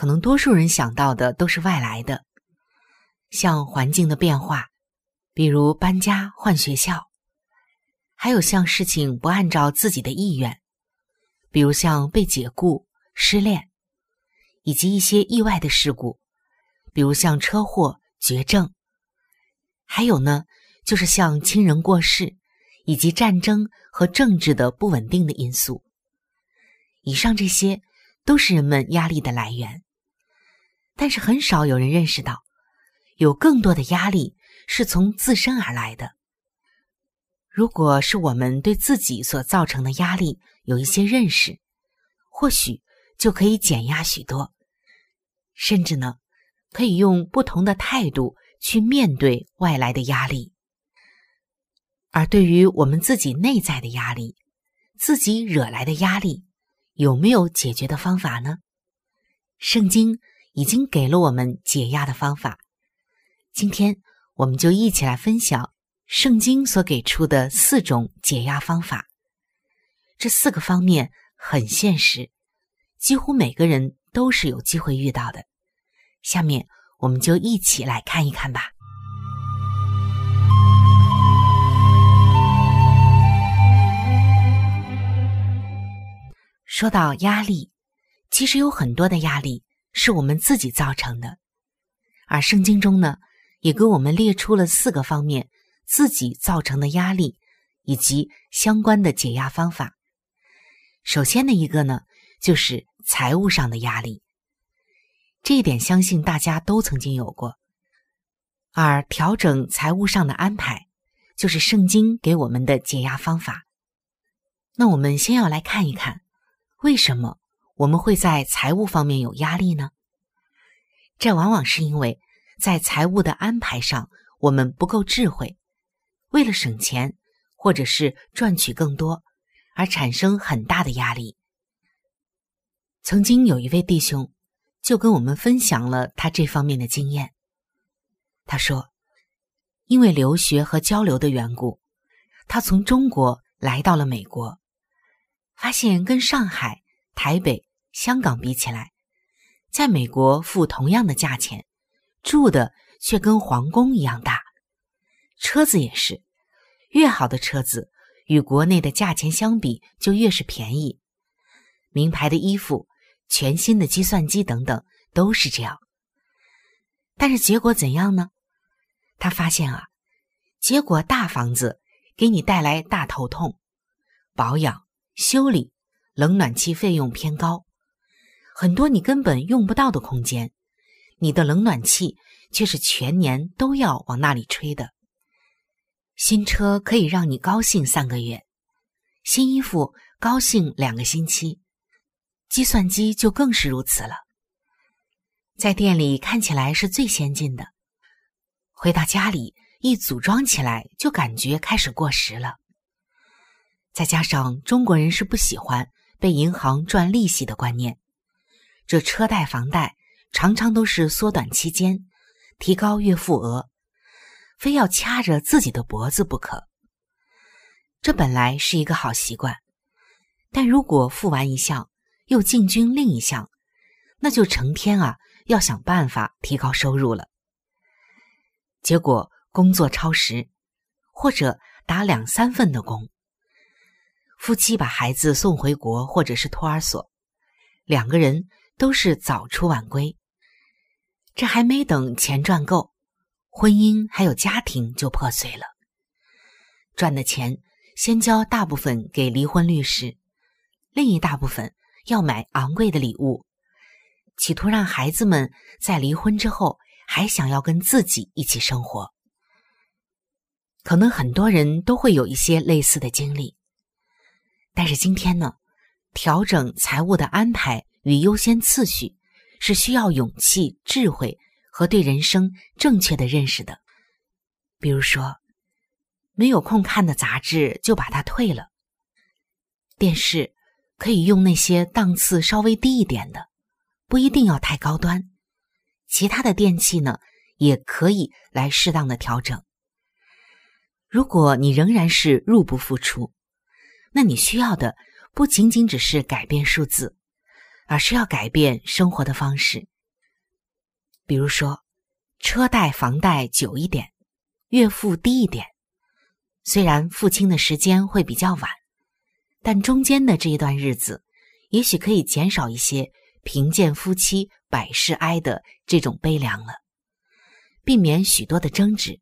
可能多数人想到的都是外来的，像环境的变化，比如搬家、换学校。还有像事情不按照自己的意愿，比如像被解雇、失恋，以及一些意外的事故，比如像车祸、绝症。还有呢，就是像亲人过世，以及战争和政治的不稳定的因素。以上这些都是人们压力的来源，但是很少有人认识到，有更多的压力是从自身而来的。如果是我们对自己所造成的压力有一些认识，或许就可以减压许多，甚至呢，可以用不同的态度去面对外来的压力。而对于我们自己内在的压力，自己惹来的压力，有没有解决的方法呢？圣经已经给了我们解压的方法，今天我们就一起来分享。圣经所给出的四种解压方法，这四个方面很现实，几乎每个人都是有机会遇到的。下面我们就一起来看一看吧。说到压力，其实有很多的压力是我们自己造成的，而圣经中呢，也给我们列出了四个方面。自己造成的压力，以及相关的解压方法。首先的一个呢，就是财务上的压力。这一点相信大家都曾经有过。而调整财务上的安排，就是圣经给我们的解压方法。那我们先要来看一看，为什么我们会在财务方面有压力呢？这往往是因为在财务的安排上，我们不够智慧。为了省钱，或者是赚取更多，而产生很大的压力。曾经有一位弟兄就跟我们分享了他这方面的经验。他说，因为留学和交流的缘故，他从中国来到了美国，发现跟上海、台北、香港比起来，在美国付同样的价钱，住的却跟皇宫一样大。车子也是，越好的车子与国内的价钱相比就越是便宜。名牌的衣服、全新的计算机等等都是这样。但是结果怎样呢？他发现啊，结果大房子给你带来大头痛，保养、修理、冷暖气费用偏高，很多你根本用不到的空间，你的冷暖气却是全年都要往那里吹的。新车可以让你高兴三个月，新衣服高兴两个星期，计算机就更是如此了。在店里看起来是最先进的，回到家里一组装起来就感觉开始过时了。再加上中国人是不喜欢被银行赚利息的观念，这车贷、房贷常常都是缩短期间，提高月付额，非要掐着自己的脖子不可。这本来是一个好习惯，但如果付完一项又进军另一项，那就成天啊要想办法提高收入了。结果工作超时，或者打两三份的工。夫妻把孩子送回国或者是托儿所，两个人都是早出晚归。这还没等钱赚够，婚姻还有家庭就破碎了。赚的钱先交大部分给离婚律师，另一大部分要买昂贵的礼物，企图让孩子们在离婚之后还想要跟自己一起生活。可能很多人都会有一些类似的经历。但是今天呢，调整财务的安排与优先次序是需要勇气、智慧和对人生正确的认识的。比如说，没有空看的杂志就把它退了；电视可以用那些档次稍微低一点的，不一定要太高端；其他的电器呢，也可以来适当的调整。如果你仍然是入不敷出。那你需要的不仅仅只是改变数字，而是要改变生活的方式。比如说，车贷、房贷久一点，月付低一点。虽然付清的时间会比较晚，但中间的这一段日子，也许可以减少一些“贫贱夫妻百事哀”的这种悲凉了，避免许多的争执，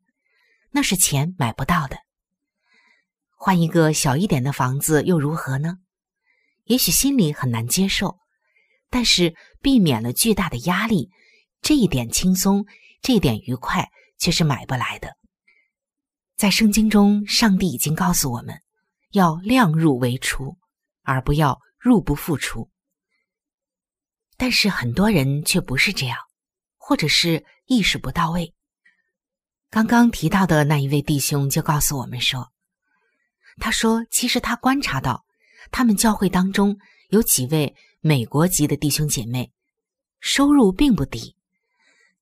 那是钱买不到的。换一个小一点的房子又如何呢？也许心里很难接受，但是避免了巨大的压力，这一点轻松，这一点愉快，却是买不来的。在圣经中，上帝已经告诉我们，要量入为出，而不要入不敷出。但是很多人却不是这样，或者是意识不到位。刚刚提到的那一位弟兄就告诉我们说。他说：“其实他观察到，他们教会当中有几位美国籍的弟兄姐妹，收入并不低，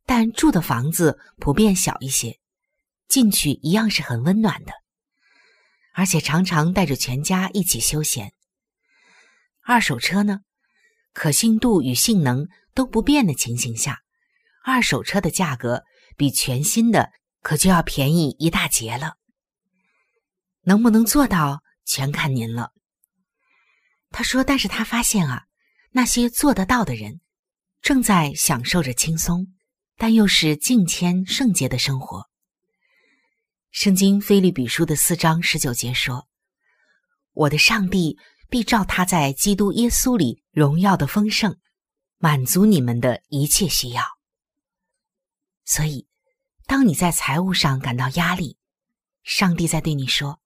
但住的房子普遍小一些，进去一样是很温暖的，而且常常带着全家一起休闲。二手车呢，可信度与性能都不变的情形下，二手车的价格比全新的可就要便宜一大截了。”能不能做到，全看您了。他说：“但是他发现啊，那些做得到的人，正在享受着轻松，但又是敬谦圣洁的生活。”圣经菲利比书的四章十九节说：“我的上帝必照他在基督耶稣里荣耀的丰盛，满足你们的一切需要。”所以，当你在财务上感到压力，上帝在对你说。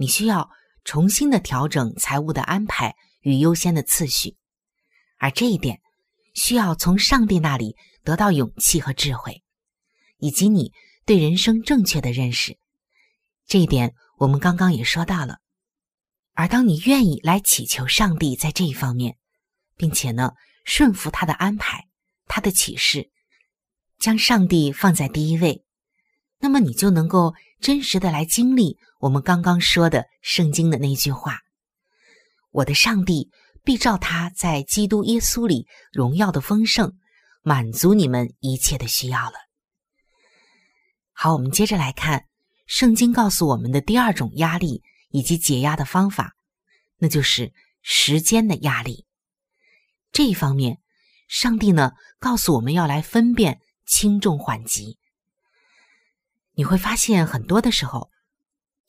你需要重新的调整财务的安排与优先的次序，而这一点需要从上帝那里得到勇气和智慧，以及你对人生正确的认识。这一点我们刚刚也说到了。而当你愿意来祈求上帝在这一方面，并且呢顺服他的安排、他的启示，将上帝放在第一位，那么你就能够真实的来经历。我们刚刚说的圣经的那句话：“我的上帝必照他在基督耶稣里荣耀的丰盛，满足你们一切的需要了。”好，我们接着来看圣经告诉我们的第二种压力以及解压的方法，那就是时间的压力。这一方面，上帝呢告诉我们要来分辨轻重缓急。你会发现很多的时候。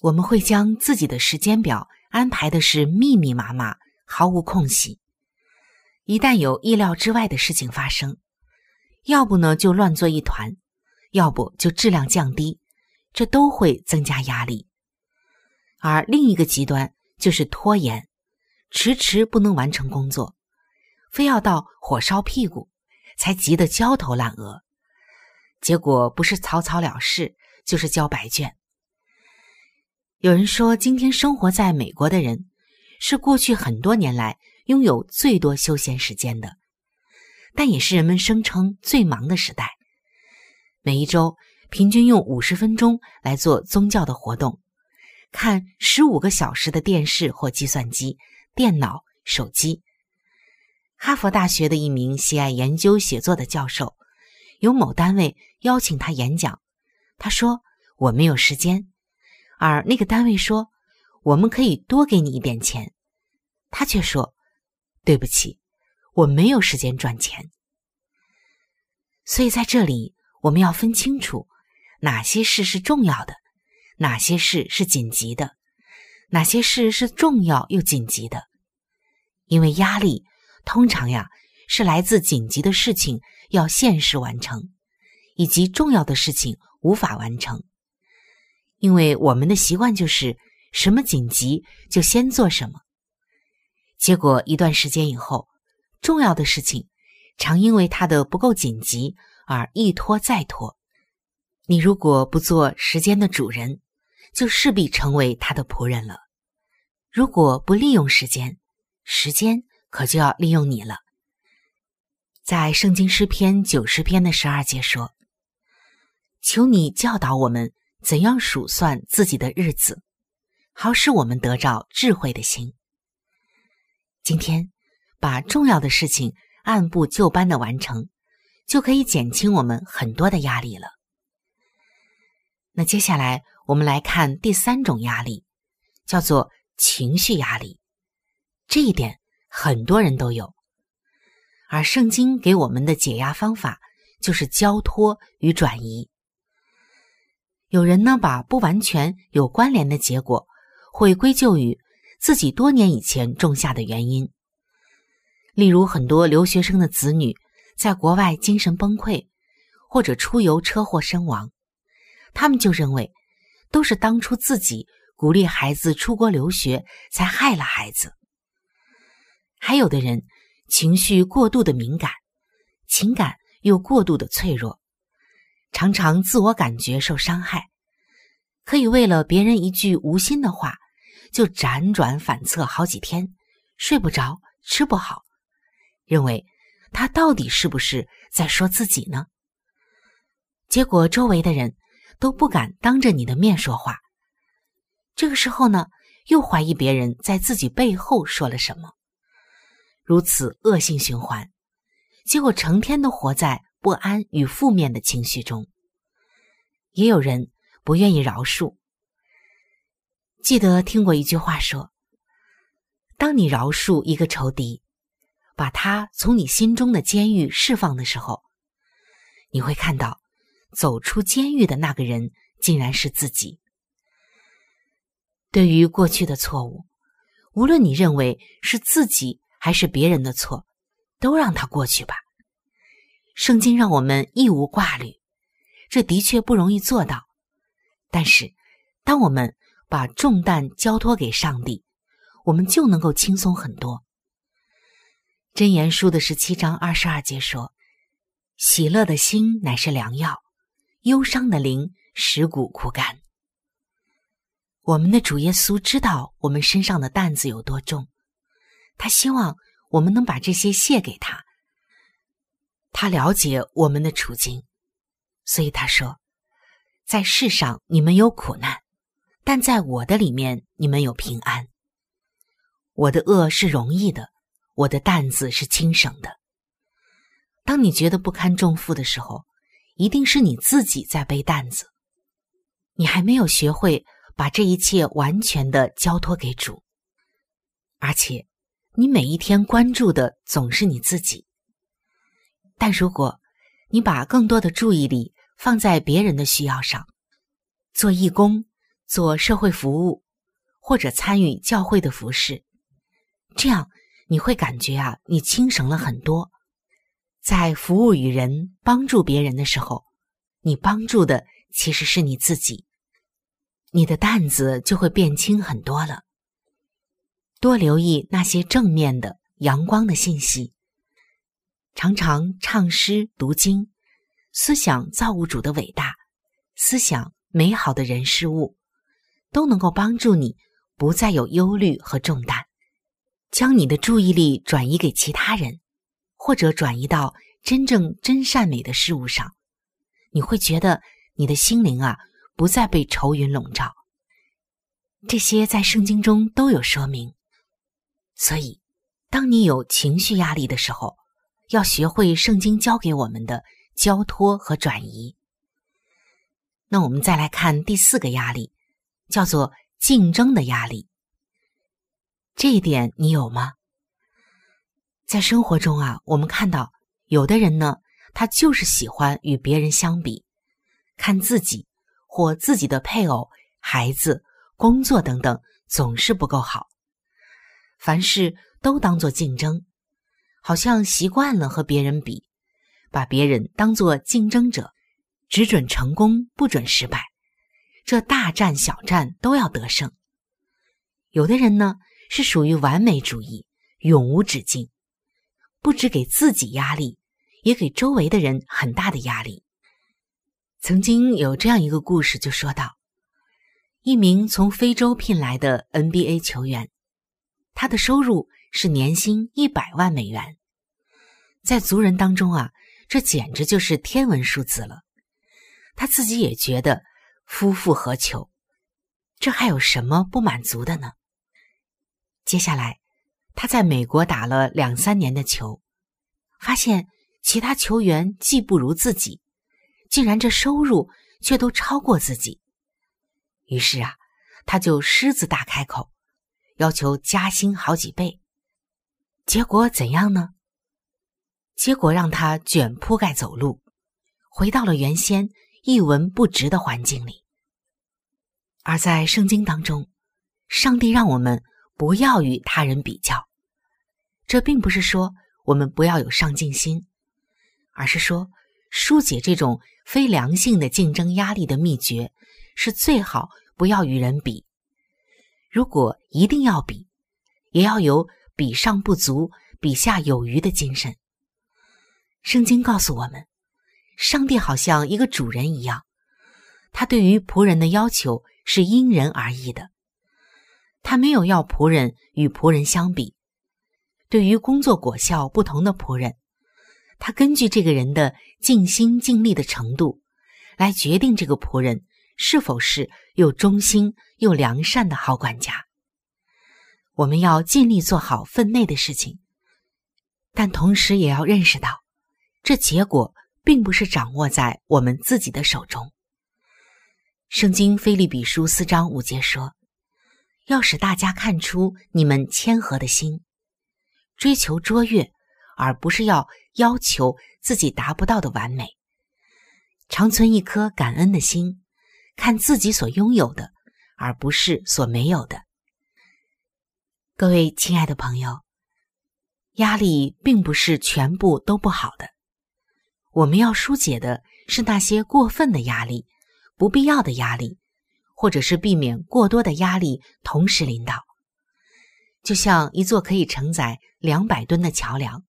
我们会将自己的时间表安排的是密密麻麻，毫无空隙。一旦有意料之外的事情发生，要不呢就乱作一团，要不就质量降低，这都会增加压力。而另一个极端就是拖延，迟迟不能完成工作，非要到火烧屁股才急得焦头烂额，结果不是草草了事，就是交白卷。有人说，今天生活在美国的人是过去很多年来拥有最多休闲时间的。但也是人们声称最忙的时代。每一周平均用五十分钟来做宗教的活动，看十五个小时的电视或计算机、电脑、手机。哈佛大学的一名喜爱研究写作的教授，有某单位邀请他演讲，他说：“我没有时间。”而那个单位说：“我们可以多给你一点钱。”他却说：“对不起，我没有时间赚钱。”所以在这里，我们要分清楚哪些事是重要的，哪些事是紧急的，哪些事是重要又紧急的。因为压力通常呀是来自紧急的事情要现实完成，以及重要的事情无法完成。因为我们的习惯就是什么紧急就先做什么。结果一段时间以后，重要的事情常因为它的不够紧急而一拖再拖。你如果不做时间的主人，就势必成为他的仆人了。如果不利用时间，时间可就要利用你了。在圣经诗篇九十篇的十二节说：“求你教导我们怎样数算自己的日子，好使我们得着智慧的心。”今天，把重要的事情按部就班的完成，就可以减轻我们很多的压力了。那接下来我们来看第三种压力，叫做情绪压力。这一点很多人都有，而圣经给我们的解压方法就是交托与转移。有人呢，把不完全有关联的结果会归咎于。自己多年以前种下的原因，例如很多留学生的子女在国外精神崩溃，或者出游车祸身亡，他们就认为都是当初自己鼓励孩子出国留学，才害了孩子。还有的人情绪过度的敏感，情感又过度的脆弱，常常自我感觉受伤害，可以为了别人一句无心的话。就辗转反侧好几天，睡不着，吃不好，认为他到底是不是在说自己呢？结果周围的人都不敢当着你的面说话。这个时候呢，又怀疑别人在自己背后说了什么，如此恶性循环，结果成天都活在不安与负面的情绪中。也有人不愿意饶恕。记得听过一句话说：“当你饶恕一个仇敌，把他从你心中的监狱释放的时候，你会看到，走出监狱的那个人竟然是自己。对于过去的错误，无论你认为是自己还是别人的错，都让它过去吧。圣经让我们义无挂虑，这的确不容易做到。但是，当我们……把重担交托给上帝，我们就能够轻松很多。箴言书的十七章二十二节说：“喜乐的心乃是良药，忧伤的灵使骨枯干。”我们的主耶稣知道我们身上的担子有多重，他希望我们能把这些卸给他。他了解我们的处境，所以他说：“在世上你们有苦难。”但在我的里面，你们有平安。我的恶是容易的，我的担子是轻省的。当你觉得不堪重负的时候，一定是你自己在背担子。你还没有学会把这一切完全的交托给主，而且你每一天关注的总是你自己。但如果你把更多的注意力放在别人的需要上，做义工。做社会服务，或者参与教会的服饰，这样你会感觉啊，你轻省了很多。在服务于人、帮助别人的时候，你帮助的其实是你自己，你的担子就会变轻很多了。多留意那些正面的、阳光的信息，常常唱诗、读经，思想造物主的伟大，思想美好的人事物。都能够帮助你不再有忧虑和重担，将你的注意力转移给其他人，或者转移到真正真善美的事物上，你会觉得你的心灵啊不再被愁云笼罩。这些在圣经中都有说明，所以当你有情绪压力的时候，要学会圣经教给我们的交托和转移。那我们再来看第四个压力，叫做竞争的压力。这一点你有吗？在生活中啊，我们看到有的人呢，他就是喜欢与别人相比，看自己或自己的配偶、孩子、工作等等总是不够好，凡事都当做竞争，好像习惯了和别人比，把别人当做竞争者，只准成功不准失败，这大战小战都要得胜。有的人呢是属于完美主义，永无止境。不止给自己压力，也给周围的人很大的压力。曾经有这样一个故事，就说到一名从非洲聘来的 NBA 球员，他的收入是年薪一百万美元，在族人当中啊，这简直就是天文数字了。他自己也觉得夫复何求，这还有什么不满足的呢？接下来。他在美国打了两三年的球，发现其他球员既不如自己，竟然这收入却都超过自己。于是啊，他就狮子大开口，要求加薪好几倍。结果怎样呢？结果让他卷铺盖走路，回到了原先一文不值的环境里。而在圣经当中，上帝让我们不要与他人比较。这并不是说我们不要有上进心，而是说疏解这种非良性的竞争压力的秘诀是最好不要与人比。如果一定要比，也要有比上不足、比下有余的精神。圣经告诉我们，上帝好像一个主人一样，他对于仆人的要求是因人而异的，他没有要仆人与仆人相比。对于工作果效不同的仆人，他根据这个人的尽心尽力的程度，来决定这个仆人是否是又忠心又良善的好管家。我们要尽力做好分内的事情，但同时也要认识到，这结果并不是掌握在我们自己的手中。圣经菲利比书四章五节说：“要使大家看出你们谦和的心。”追求卓越，而不是要要求自己达不到的完美。常存一颗感恩的心，看自己所拥有的，而不是所没有的。各位亲爱的朋友，压力并不是全部都不好的。我们要疏解的是那些过分的压力、不必要的压力，或者是避免过多的压力同时临到。就像一座可以承载两百吨的桥梁，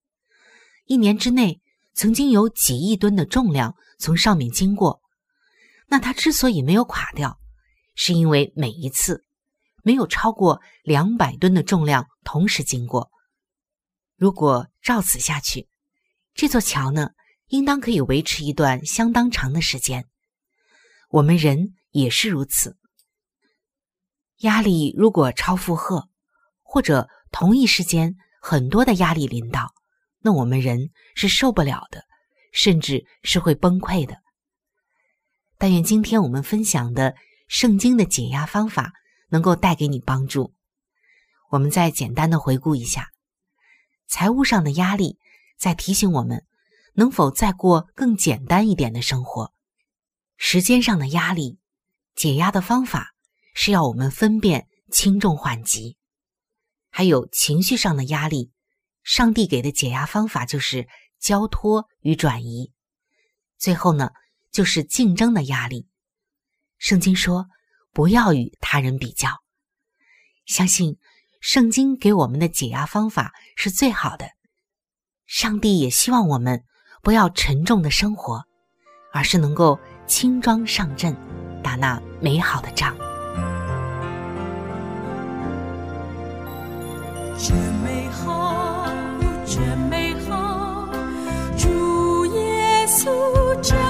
一年之内曾经有几亿吨的重量从上面经过。那它之所以没有垮掉，是因为每一次没有超过两百吨的重量同时经过。如果照此下去，这座桥呢，应当可以维持一段相当长的时间。我们人也是如此。压力如果超负荷。或者同一时间很多的压力临到，那我们人是受不了的，甚至是会崩溃的。但愿今天我们分享的圣经的解压方法能够带给你帮助。我们再简单的回顾一下，财务上的压力在提醒我们能否再过更简单一点的生活；时间上的压力，解压的方法是要我们分辨轻重缓急。还有情绪上的压力，上帝给的解压方法就是交托与转移。最后呢，就是竞争的压力。圣经说，不要与他人比较。相信圣经给我们的解压方法是最好的。上帝也希望我们不要沉重的生活，而是能够轻装上阵，打那美好的仗。这美好，这美好，主耶稣真。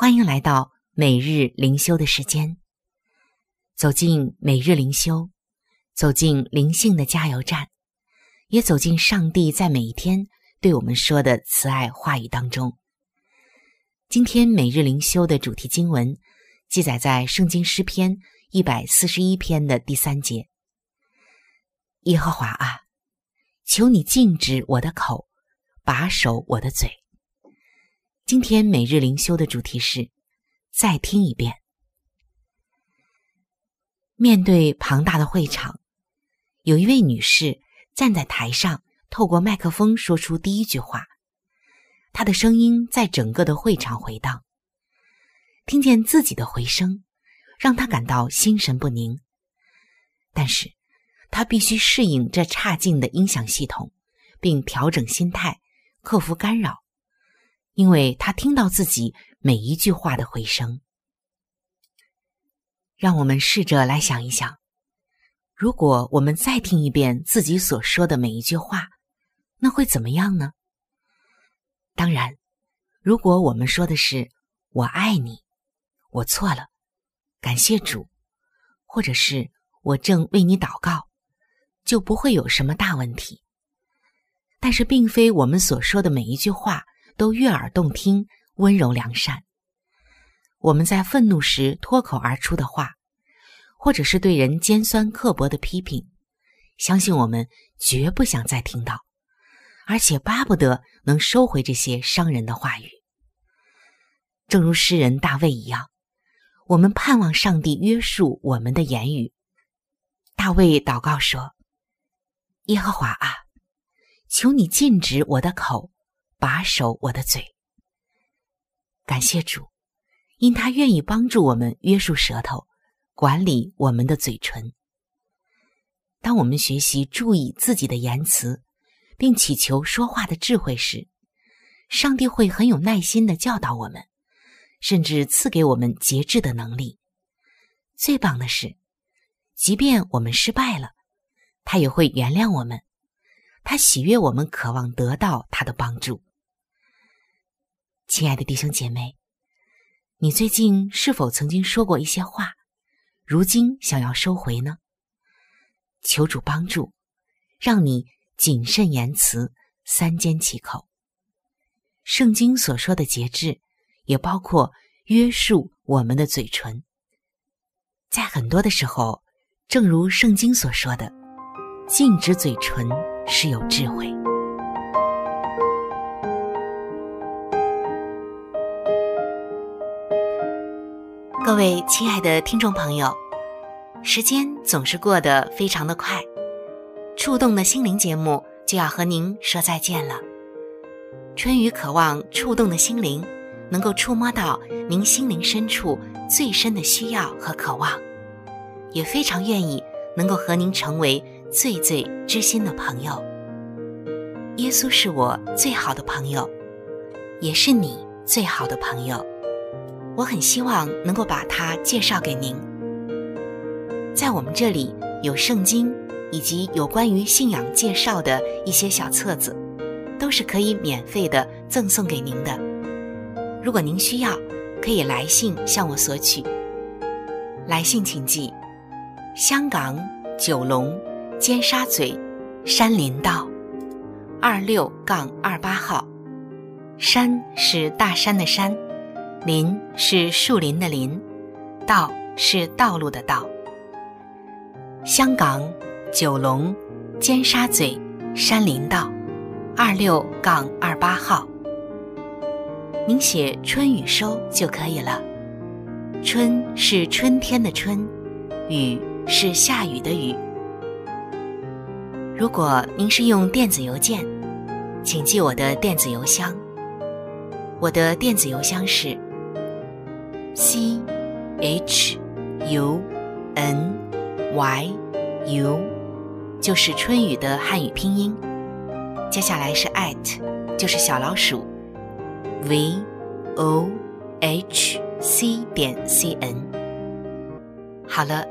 欢迎来到每日灵修的时间。走进每日灵修，走进灵性的加油站，也走进上帝在每一天对我们说的慈爱话语当中。今天每日灵修的主题经文记载在圣经诗篇一百四十一篇的第三节：“耶和华啊，求你禁止我的口，把守我的嘴。”今天每日灵修的主题是：再听一遍。面对庞大的会场，有一位女士站在台上，透过麦克风说出第一句话。她的声音在整个的会场回荡。听见自己的回声，让她感到心神不宁。但是，她必须适应这差劲的音响系统，并调整心态，克服干扰。因为他听到自己每一句话的回声，让我们试着来想一想：如果我们再听一遍自己所说的每一句话，那会怎么样呢？当然，如果我们说的是“我爱你”，我错了，感谢主，或者是我正为你祷告，就不会有什么大问题。但是，并非我们所说的每一句话。都悦耳动听、温柔良善。我们在愤怒时脱口而出的话，或者是对人尖酸刻薄的批评，相信我们绝不想再听到，而且巴不得能收回这些伤人的话语。正如诗人大卫一样，我们盼望上帝约束我们的言语。大卫祷告说：“耶和华啊，求你禁止我的口。”把守我的嘴，感谢主，因他愿意帮助我们约束舌头，管理我们的嘴唇。当我们学习注意自己的言辞，并祈求说话的智慧时，上帝会很有耐心的教导我们，甚至赐给我们节制的能力。最棒的是，即便我们失败了，他也会原谅我们。他喜悦我们渴望得到他的帮助。亲爱的弟兄姐妹，你最近是否曾经说过一些话，如今想要收回呢？求主帮助，让你谨慎言辞，三缄其口。圣经所说的节制，也包括约束我们的嘴唇。在很多的时候，正如圣经所说的，禁止嘴唇是有智慧。各位亲爱的听众朋友，时间总是过得非常的快，触动的心灵节目就要和您说再见了。春雨渴望触动的心灵能够触摸到您心灵深处最深的需要和渴望，也非常愿意能够和您成为最最知心的朋友。耶稣是我最好的朋友，也是你最好的朋友。我很希望能够把它介绍给您。在我们这里有圣经以及有关于信仰介绍的一些小册子，都是可以免费的赠送给您的。如果您需要，可以来信向我索取。来信请寄：香港九龙尖沙咀山林道二六杠二八号。山是大山的山。林是树林的林，道是道路的道。香港九龙尖沙咀山林道二六杠二八号。您写春雨收就可以了。春是春天的春，雨是下雨的雨。如果您是用电子邮件，请记我的电子邮箱。我的电子邮箱是 c h u n y u，就是春雨的汉语拼音。接下来是 at，就是小老鼠 v o h c 点 c n。好了，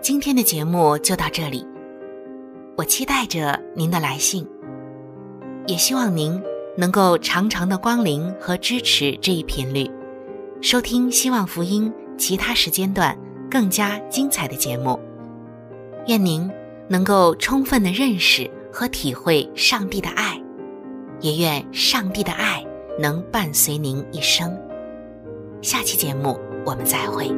今天的节目就到这里。我期待着您的来信，也希望您。能够常常的光临和支持这一频率，收听希望福音其他时间段更加精彩的节目。愿您能够充分的认识和体会上帝的爱，也愿上帝的爱能伴随您一生。下期节目我们再会。